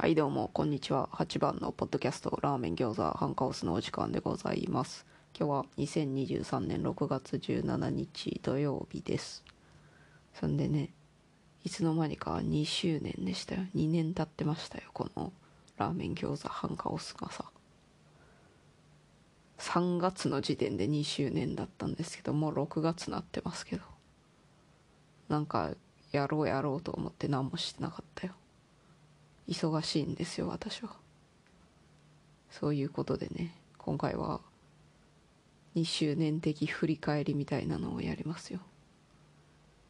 はいどうもこんにちは。8番のポッドキャストラーメン餃子ハンカオスのお時間でございます。今日は2023年6月17日土曜日です。そんでねいつの間にか2周年でしたよ。2年経ってましたよこのラーメン餃子ハンカオスがさ。3月の時点で2周年だったんですけどもう6月なってますけど。なんかやろうやろうと思って何もしてなかったよ。忙しいんですよ私は。そういうことでね今回は2周年的振り返りみたいなのをやりますよ。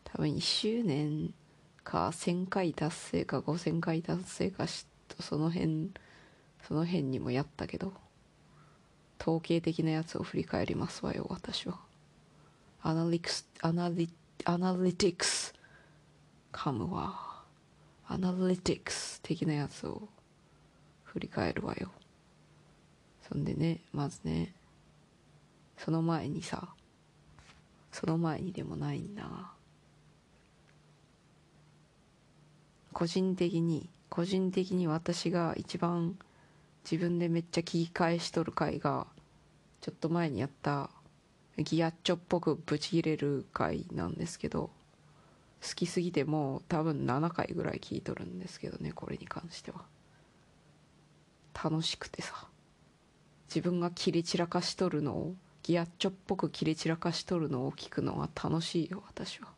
多分1周年か1000回達成か5000回達成かしとその辺その辺にもやったけど統計的なやつを振り返りますわよ私は。アナリクスアナリアナリティクス噛むわアナリティクス的なやつを振り返るわよ。そんでねまずねその前にさその前にでもないんだ。個人的に個人的に私が一番自分でめっちゃ聞き返しとる回がちょっと前にやったギアッチョっぽくブチ切れる回なんですけど好きすぎてもう多分7回ぐらい聞いとるんですけどねこれに関しては。楽しくてさ。自分が切れ散らかしとるのをギアッチョっぽく切れ散らかしとるのを聞くのが楽しいよ私は。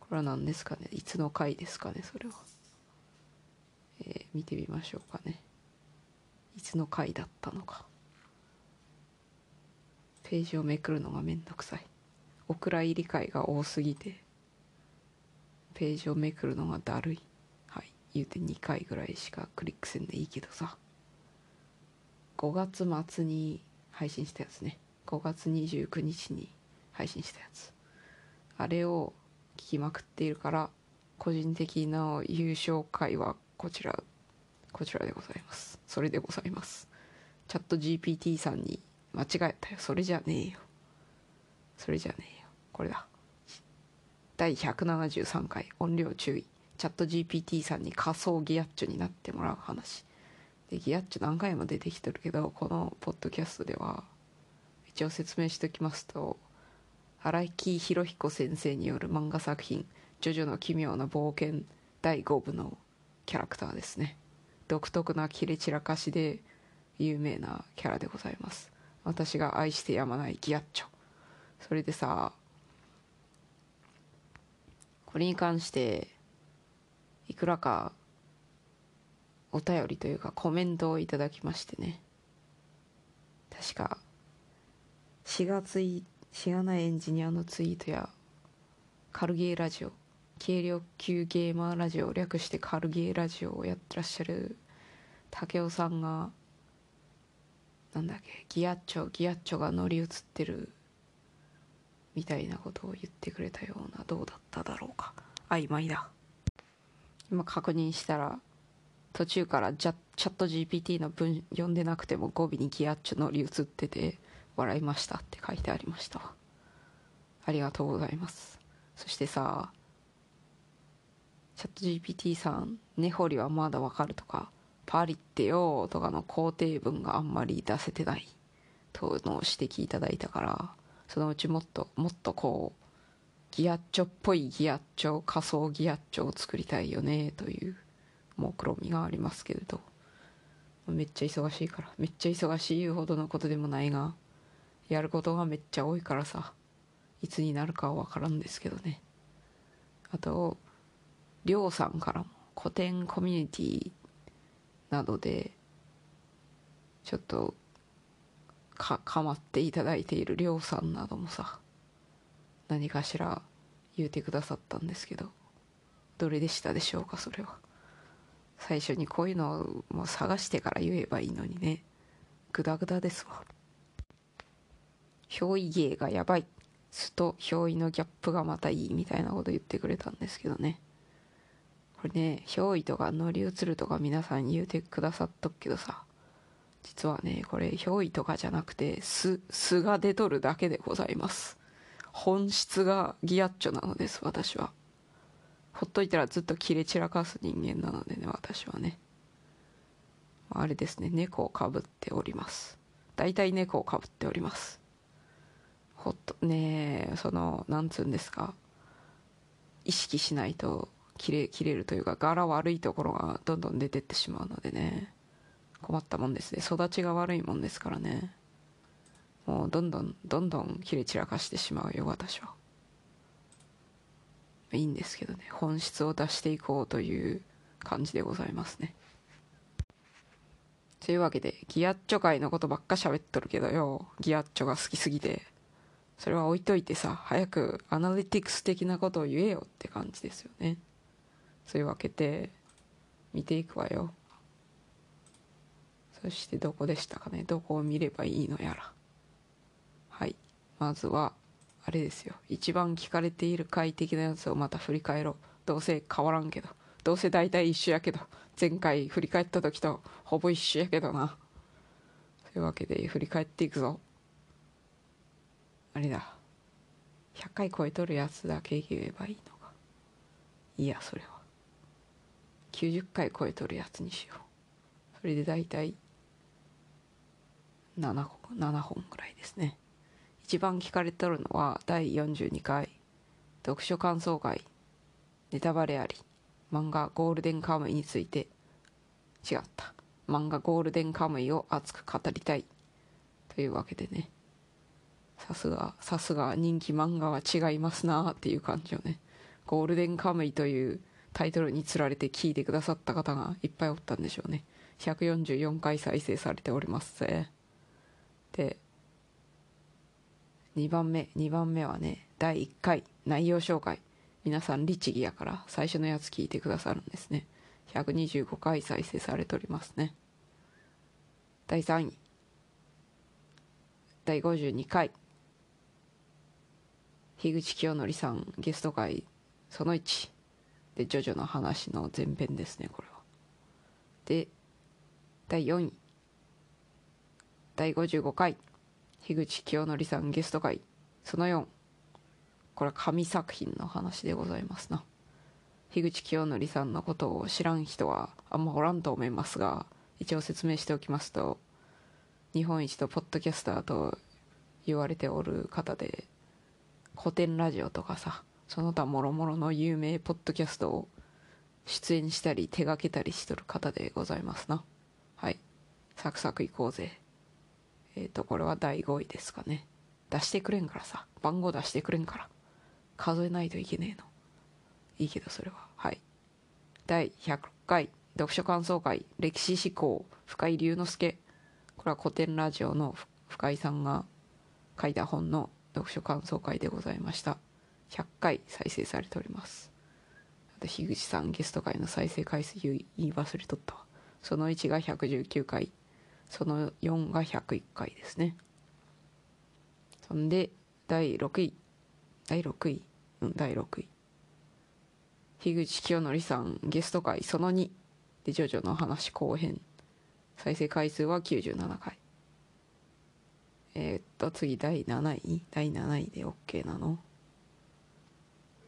これは何ですかね？いつの回ですかねそれは。えー、見てみましょうかね。いつの回だったのか。ページをめくるのがめんどくさい。お蔵入り会が多すぎて。ページをめくるのがだるい。はい。言うて2回ぐらいしかクリックせんでいいけどさ。5月末に配信したやつね。5月29日に配信したやつ。あれを聞きまくっているから個人的な優勝回はこちらこちらでございます。それでございます。チャット GPT さんに間違えたよ。それじゃねえよ。それじゃねえよ。これだ。第173回音量注意。チャット GPT さんに仮想ギアッチョになってもらう話。でギアッチョ何回も出てきてるけどこのポッドキャストでは一応説明しておきますと荒木博彦先生による漫画作品「ジョジョの奇妙な冒険」第5部のキャラクターですね。独特な切れ散らかしで有名なキャラでございます。私が愛してやまないギアッチョ。それでさこれに関していくらかお便りというかコメントをいただきましてね。確か4月いしがないエンジニアのツイートやカルゲーラジオ軽量級ゲーマーラジオ略してカルゲーラジオをやってらっしゃる武雄さんがなんだっけギアッチョギアッチョが乗り移ってるみたいなことを言ってくれたようなどうだっただろうか。曖昧だ。今確認したら途中からチャチャット GPT の文読んでなくても語尾にギアッチョ乗り移ってて笑いましたって書いてありました。ありがとうございます。そしてさチャット GPT さん根掘りはまだわかるとかパリってよとかの肯定文があんまり出せてないとの指摘いただいたからそのうちもっともっとこうギアッチョっぽいギアッチョ仮想ギアッチョを作りたいよねという目論みがありますけれど。めっちゃ忙しいから。めっちゃ忙しい言うほどのことでもないがやることがめっちゃ多いからさ。いつになるかは分からんですけどね。あとりょうさんからも古典コミュニティなどでちょっとかかまっていただいているりょうさんなどもさ何かしら言うてくださったんですけどどれでしたでしょうかそれは。最初にこういうのをもう探してから言えばいいのにね。グダグダですわ。憑依芸がやばい。すと憑依のギャップがまたいいみたいなこと言ってくれたんですけどね。これね憑依とか乗り移るとか皆さん言うてくださっとくけどさ実はねこれ憑依とかじゃなくて素素が出とるだけでございます。本質がギアッチョなのです私は。ほっといたらずっと切れ散らかす人間なのでね私はね。あれですね猫をかぶっております。大体猫をかぶっております。ほっとねそのなんつうんですか。意識しないと切れ切れるというか柄悪いところがどんどん出てってしまうのでね。困ったもんですね。育ちが悪いもんですからね。もうどんどんどんどん切れ散らかしてしまうよ私は。いいんですけどね。本質を出していこうという感じでございますね。というわけでギアッチョ界のことばっか喋っとるけどよ。ギアッチョが好きすぎて。それは置いといてさ早くアナリティクス的なことを言えよって感じですよね。そういうわけで見ていくわよ。そしてどこでしたかね。どこを見ればいいのやら。はい。まずはあれですよ。一番聞かれている快適なやつをまた振り返ろう。どうせ変わらんけど。どうせ大体一緒やけど。前回振り返った時とほぼ一緒やけどな。というわけで振り返っていくぞ。あれだ。100回超えとるやつだけ言えばいいのか。いやそれは。90回超えとるやつにしよう。それで大体7本 ,7 本ぐらいですね。一番聞かれとるのは第42回読書感想会ネタバレあり漫画ゴールデンカムイについて。違った。漫画ゴールデンカムイを熱く語りたい。というわけでね。さすがさすが人気漫画は違いますなっていう感じをね。ゴールデンカムイというタイトルにつられて聞いてくださった方がいっぱいおったんでしょうね。144回再生されておりますぜ。で2番目2番目はね第1回内容紹介。皆さん律儀やから最初のやつ聞いてくださるんですね。125回再生されておりますね。第3位。第52回。樋口清則さんゲスト会。その1でジョジョの話の前編ですねこれは。で第4位。第55回樋口清則さんゲスト会その4これは神作品の話でございますな。樋口清則さんのことを知らん人はあんまおらんと思いますが一応説明しておきますと日本一とポッドキャスターと言われておる方で古典ラジオとかさその他もろもろの有名ポッドキャストを出演したり手がけたりしとる方でございますな。はい。サクサクいこうぜ。えっ、ー、とこれは第5位ですかね。出してくれんからさ。番号出してくれんから。数えないといけねえの。いいけどそれは。はい。第106回。読書感想会。歴史思考。深井龍之介。これは古典ラジオの深井さんが書いた本の読書感想会でございました。100回再生されております。あと樋口さんゲスト会の再生回数言い忘れとったわ。その1が119回。その4が101回ですね。そんで第6位。第6位。うん第6位。樋口清則さんゲスト会その2でジョジョの話後編。再生回数は97回。えー、っと、次、第7位？第7位で OK なの？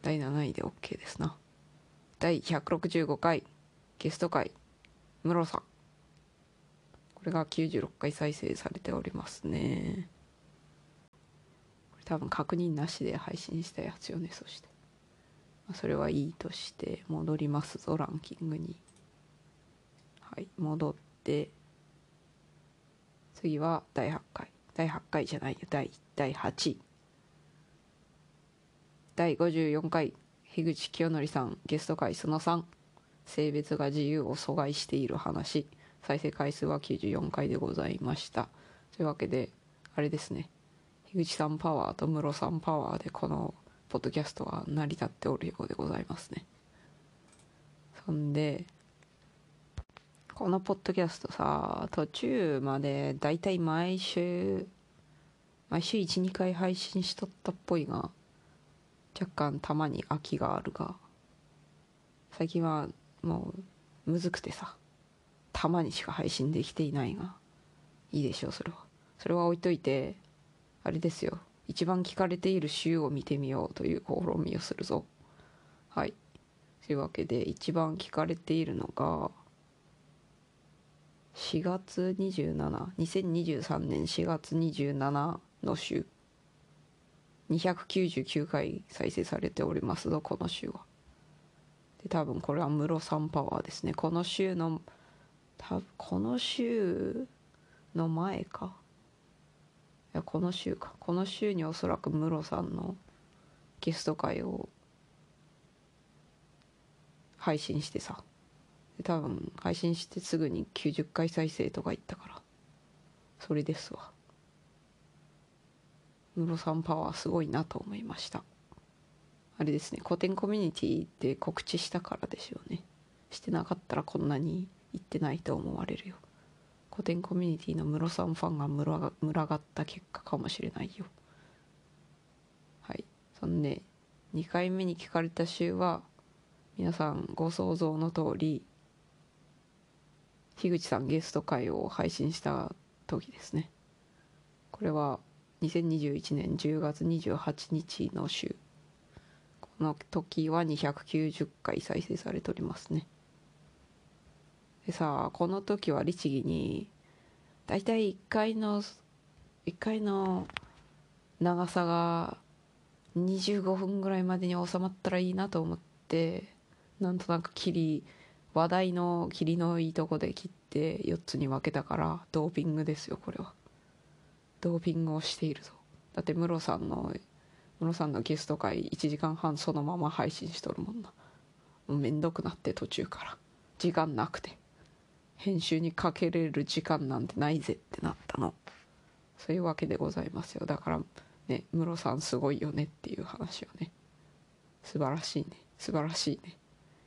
第7位で OK ですな。第165回、ゲスト回、ムロさん。これが96回再生されておりますね。これ多分確認なしで配信したやつよね、そして。まあ、それはいいとして、戻りますぞ、ランキングに。はい、戻って、次は第8回。第8回じゃないよ第第8位第54回樋口清則さんゲスト回その3性別が自由を阻害している話再生回数は94回でございました。というわけであれですね。樋口さんパワーと室さんパワーでこのポッドキャストは成り立っておるようでございますね。そんでこのポッドキャストさ途中までだいたい毎週毎週12回配信しとったっぽいが若干たまに空きがあるが最近はもうむずくてさ。たまにしか配信できていないがいいでしょうそれは。それは置いといてあれですよ。一番聞かれている週を見てみようという試みをするぞ。はい。というわけで一番聞かれているのが4月272023年4月27の週。299回再生されておりますぞこの週は。で多分これはムロさんパワーですね。この週の多分この週の前か。いやこの週か。この週におそらくムロさんのゲスト会を配信してさ。多分配信してすぐに90回再生とかいったから。それですわ。ムロさんパワーすごいなと思いました。あれですね。古典コミュニティって告知したからでしょうね。してなかったらこんなに行ってないと思われるよ。古典コミュニティのムロさんファンが群がった結果かもしれないよ。はい。そんで2回目に聞かれた週は皆さんご想像の通り樋口さんゲスト会を配信した時ですね。これは2021年10月28日の週。この時は290回再生されておりますね。でさこの時は律儀に大体1回の1回の長さが25分ぐらいまでに収まったらいいなと思ってなんとなく切り話題の切りのいいとこで切って4つに分けたからドーピングですよこれは。ドーピングをしているぞ。だってムロさんのムロさんのゲスト会1時間半そのまま配信しとるもんな。もうめんどくなって途中から。時間なくて。編集にかけれる時間なんてないぜってなったの。そういうわけでございますよ。だからねムロさんすごいよねっていう話をね。素晴らしいね。素晴らしいね。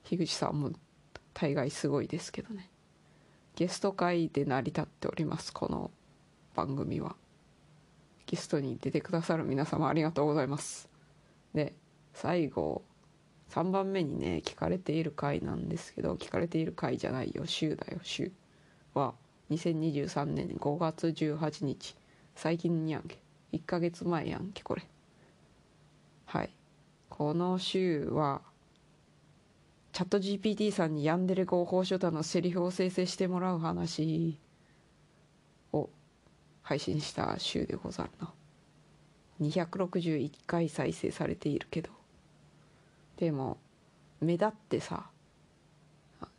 樋口さんも大概すごいですけどね。ゲスト会で成り立っておりますこの番組は。ゲストに出てくださる皆様ありがとうございます。で最後3番目にね聞かれている回なんですけど聞かれている回じゃないよ。週だよ。週は。2023年。5月18日。最近にやんけ。1ヶ月前やんけこれ。はい。この週はチャット GPT さんにヤンデレ合法書店のセリフを生成してもらう話を配信した週でござるな。261回再生されているけど。でも目立ってさ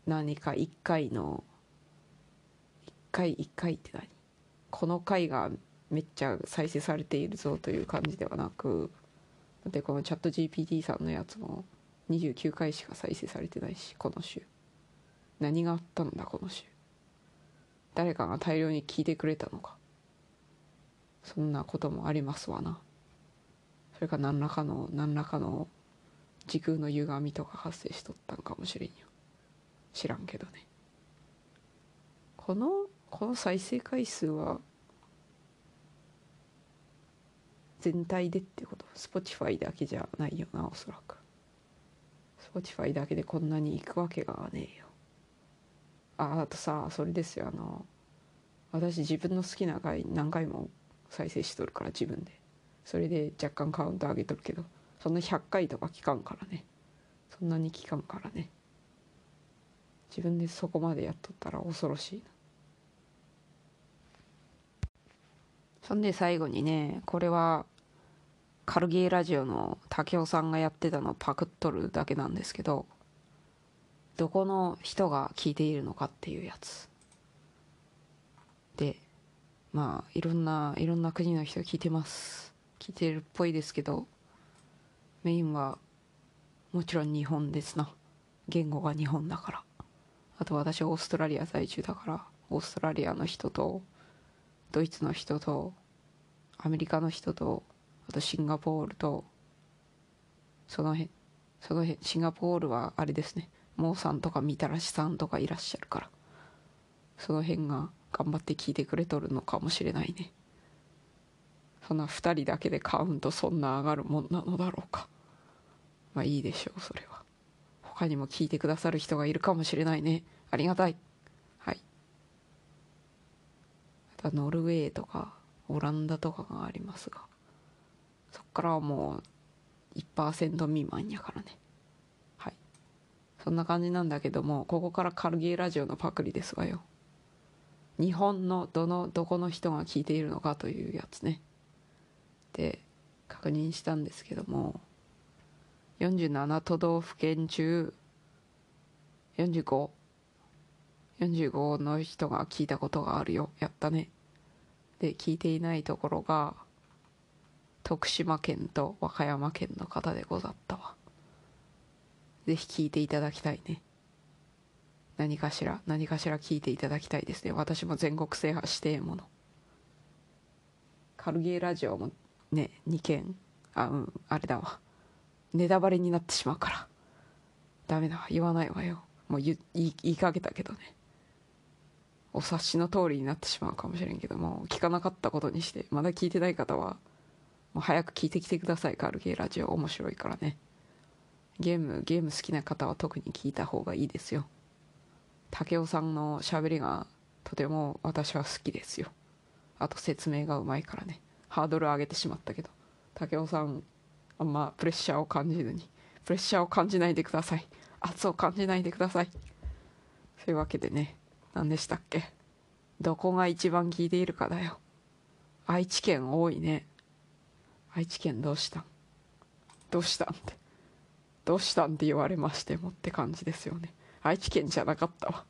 何か1回の1回1回って何？この回がめっちゃ再生されているぞという感じではなくだってこのチャット GPT さんのやつも29回しか再生されてないしこの週。何があったんだこの週。誰かが大量に聞いてくれたのか。そんなこともありますわな。それか何らかの何らかの時空の歪みとか発生しとったんかもしれんよ。知らんけどね。このこの再生回数は全体でってこと？Spotify だけじゃないよなおそらく。Spotify だけでこんなにいくわけがねえよ。ああとさそれですよ。あの私自分の好きな回何回も再生しとるから自分で。それで若干カウント上げとるけど。そんな100回とか聞かんからね。そんなに聞かんからね。自分でそこまでやっとったら恐ろしいな。そんで最後にねこれはカルゲーラジオの武雄さんがやってたのパクっとるだけなんですけどどこの人が聞いているのかっていうやつ。でまあいろんないろんな国の人聞いてます。聞いてるっぽいですけどメインはもちろん日本ですな。言語が日本だから。あと私オーストラリア在住だからオーストラリアの人とドイツの人とアメリカの人とあとシンガポールとその辺その辺シンガポールはあれですね。モーさんとかみたらしさんとかいらっしゃるから。その辺が頑張って聞いてくれとるのかもしれないね。そんな2人だけでカウントそんな上がるもんなのだろうか。まあいいでしょうそれは。他にも聞いてくださる人がいるかもしれないね。ありがたい。はい。あとノルウェーとかオランダとかがありますが。そっからはもう1%未満やからね。はい。そんな感じなんだけどもここからカルゲーラジオのパクリですわよ。日本のどのどこの人が聞いているのかというやつね。で確認したんですけども47都道府県中45 45の人が聞いたことがあるよ。やったね。で聞いていないところが徳島県と和歌山県の方でござったわ。ぜひ聞いていただきたいね。何かしら何かしら聞いていただきたいですね。私も全国制覇してえもの。カルゲーラジオもね2件あうんあれだわ。ネタバレになってしまうから。ダメだ言わないわよ。もう言い言いかけたけどね。お察しの通りになってしまうかもしれんけども聞かなかったことにしてまだ聞いてない方はもう早く聞いてきてくださいカルゲー。ラジオ面白いからね。ゲームゲーム好きな方は特に聞いた方がいいですよ。武雄さんのしゃべりがとても私は好きですよ。あと説明がうまいからね。ハードル上げてしまったけど。武雄さんあんまプレッシャーを感じずにプレッシャーを感じないでください。圧を感じないでください。そういうわけでね何でしたっけ？どこが一番聞いているかだよ。愛知県多いね。愛知県どうしたん？どうしたんって。どうしたんって言われましてもって感じですよね。愛知県じゃなかったわ。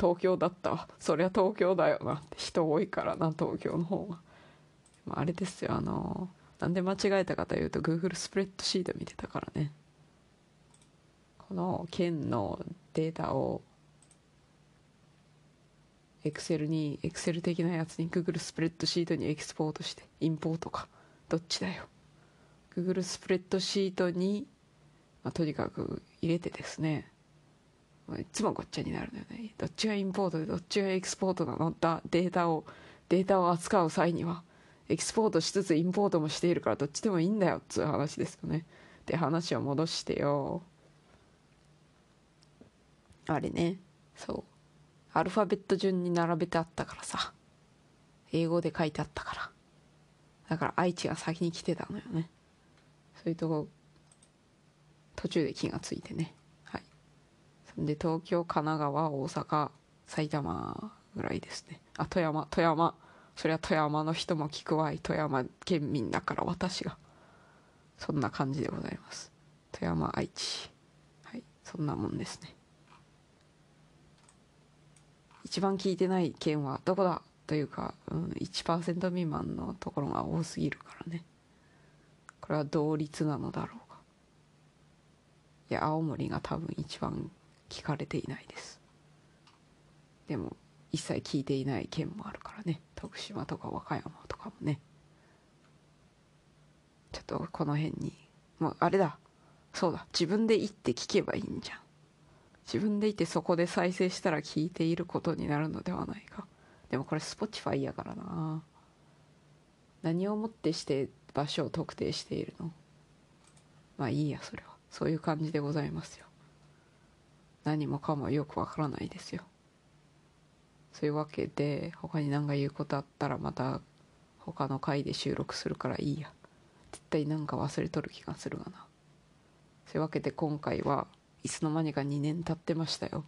東京だったわ。そりゃ東京だよなって。人多いからな東京の方が、まあ、あれですよあのなんで間違えたかというと Google スプレッドシート見てたからね。この県のデータをエクセルにエクセル的なやつに Google スプレッドシートにエキスポートしてインポートか。どっちだよ。Google スプレッドシートに、まあ、とにかく入れてですね。いつもごっちゃになるのよね。どっちがインポートでどっちがエキスポートなの？だデータをデータを扱う際には。エキスポートしつつインポートもしているからどっちでもいいんだよっつう話ですよね。で話を戻してよ。あれね。そう。アルファベット順に並べてあったからさ。英語で書いてあったから。だから愛知が先に来てたのよね。そういうとこ途中で気がついてね。はい。そんで東京神奈川大阪埼玉ぐらいですね。あ富山富山。そりゃ富山の人も聞くわい富山県民だから私が。そんな感じでございます。富山愛知。はい。そんなもんですね。一番聞いてない県はどこだ？というか、うん、1%未満のところが多すぎるからね。これは同率なのだろうかいや青森が多分一番聞かれていないです。でも一切聞いていない県もあるからね。徳島とか和歌山とかもね。ちょっとこの辺に。もうあれだ。そうだ。自分で行って聞けばいいんじゃん。自分でいてそこで再生したら聞いていることになるのではないか。でもこれ Spotify やからな。何をもってして場所を特定しているの？まあいいやそれは。そういう感じでございますよ。何もかもよくわからないですよ。そういうわけで他に何か言うことあったらまた他の回で収録するからいいや。絶対なんか忘れとる気がするがな。そういうわけで今回はいつの間にか2年経ってましたよ。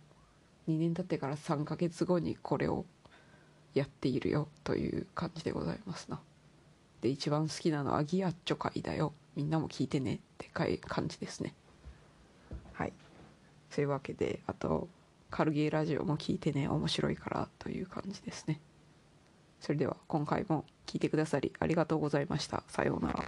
2年経ってから3ヶ月後にこれをやっているよという感じでございますな。で一番好きなのはギアッチョ会だよ。みんなも聞いてねって感じですね。はい。そういうわけであとカルゲーラジオも聞いてね面白いからという感じですね。それでは今回も聞いてくださりありがとうございました。さようなら。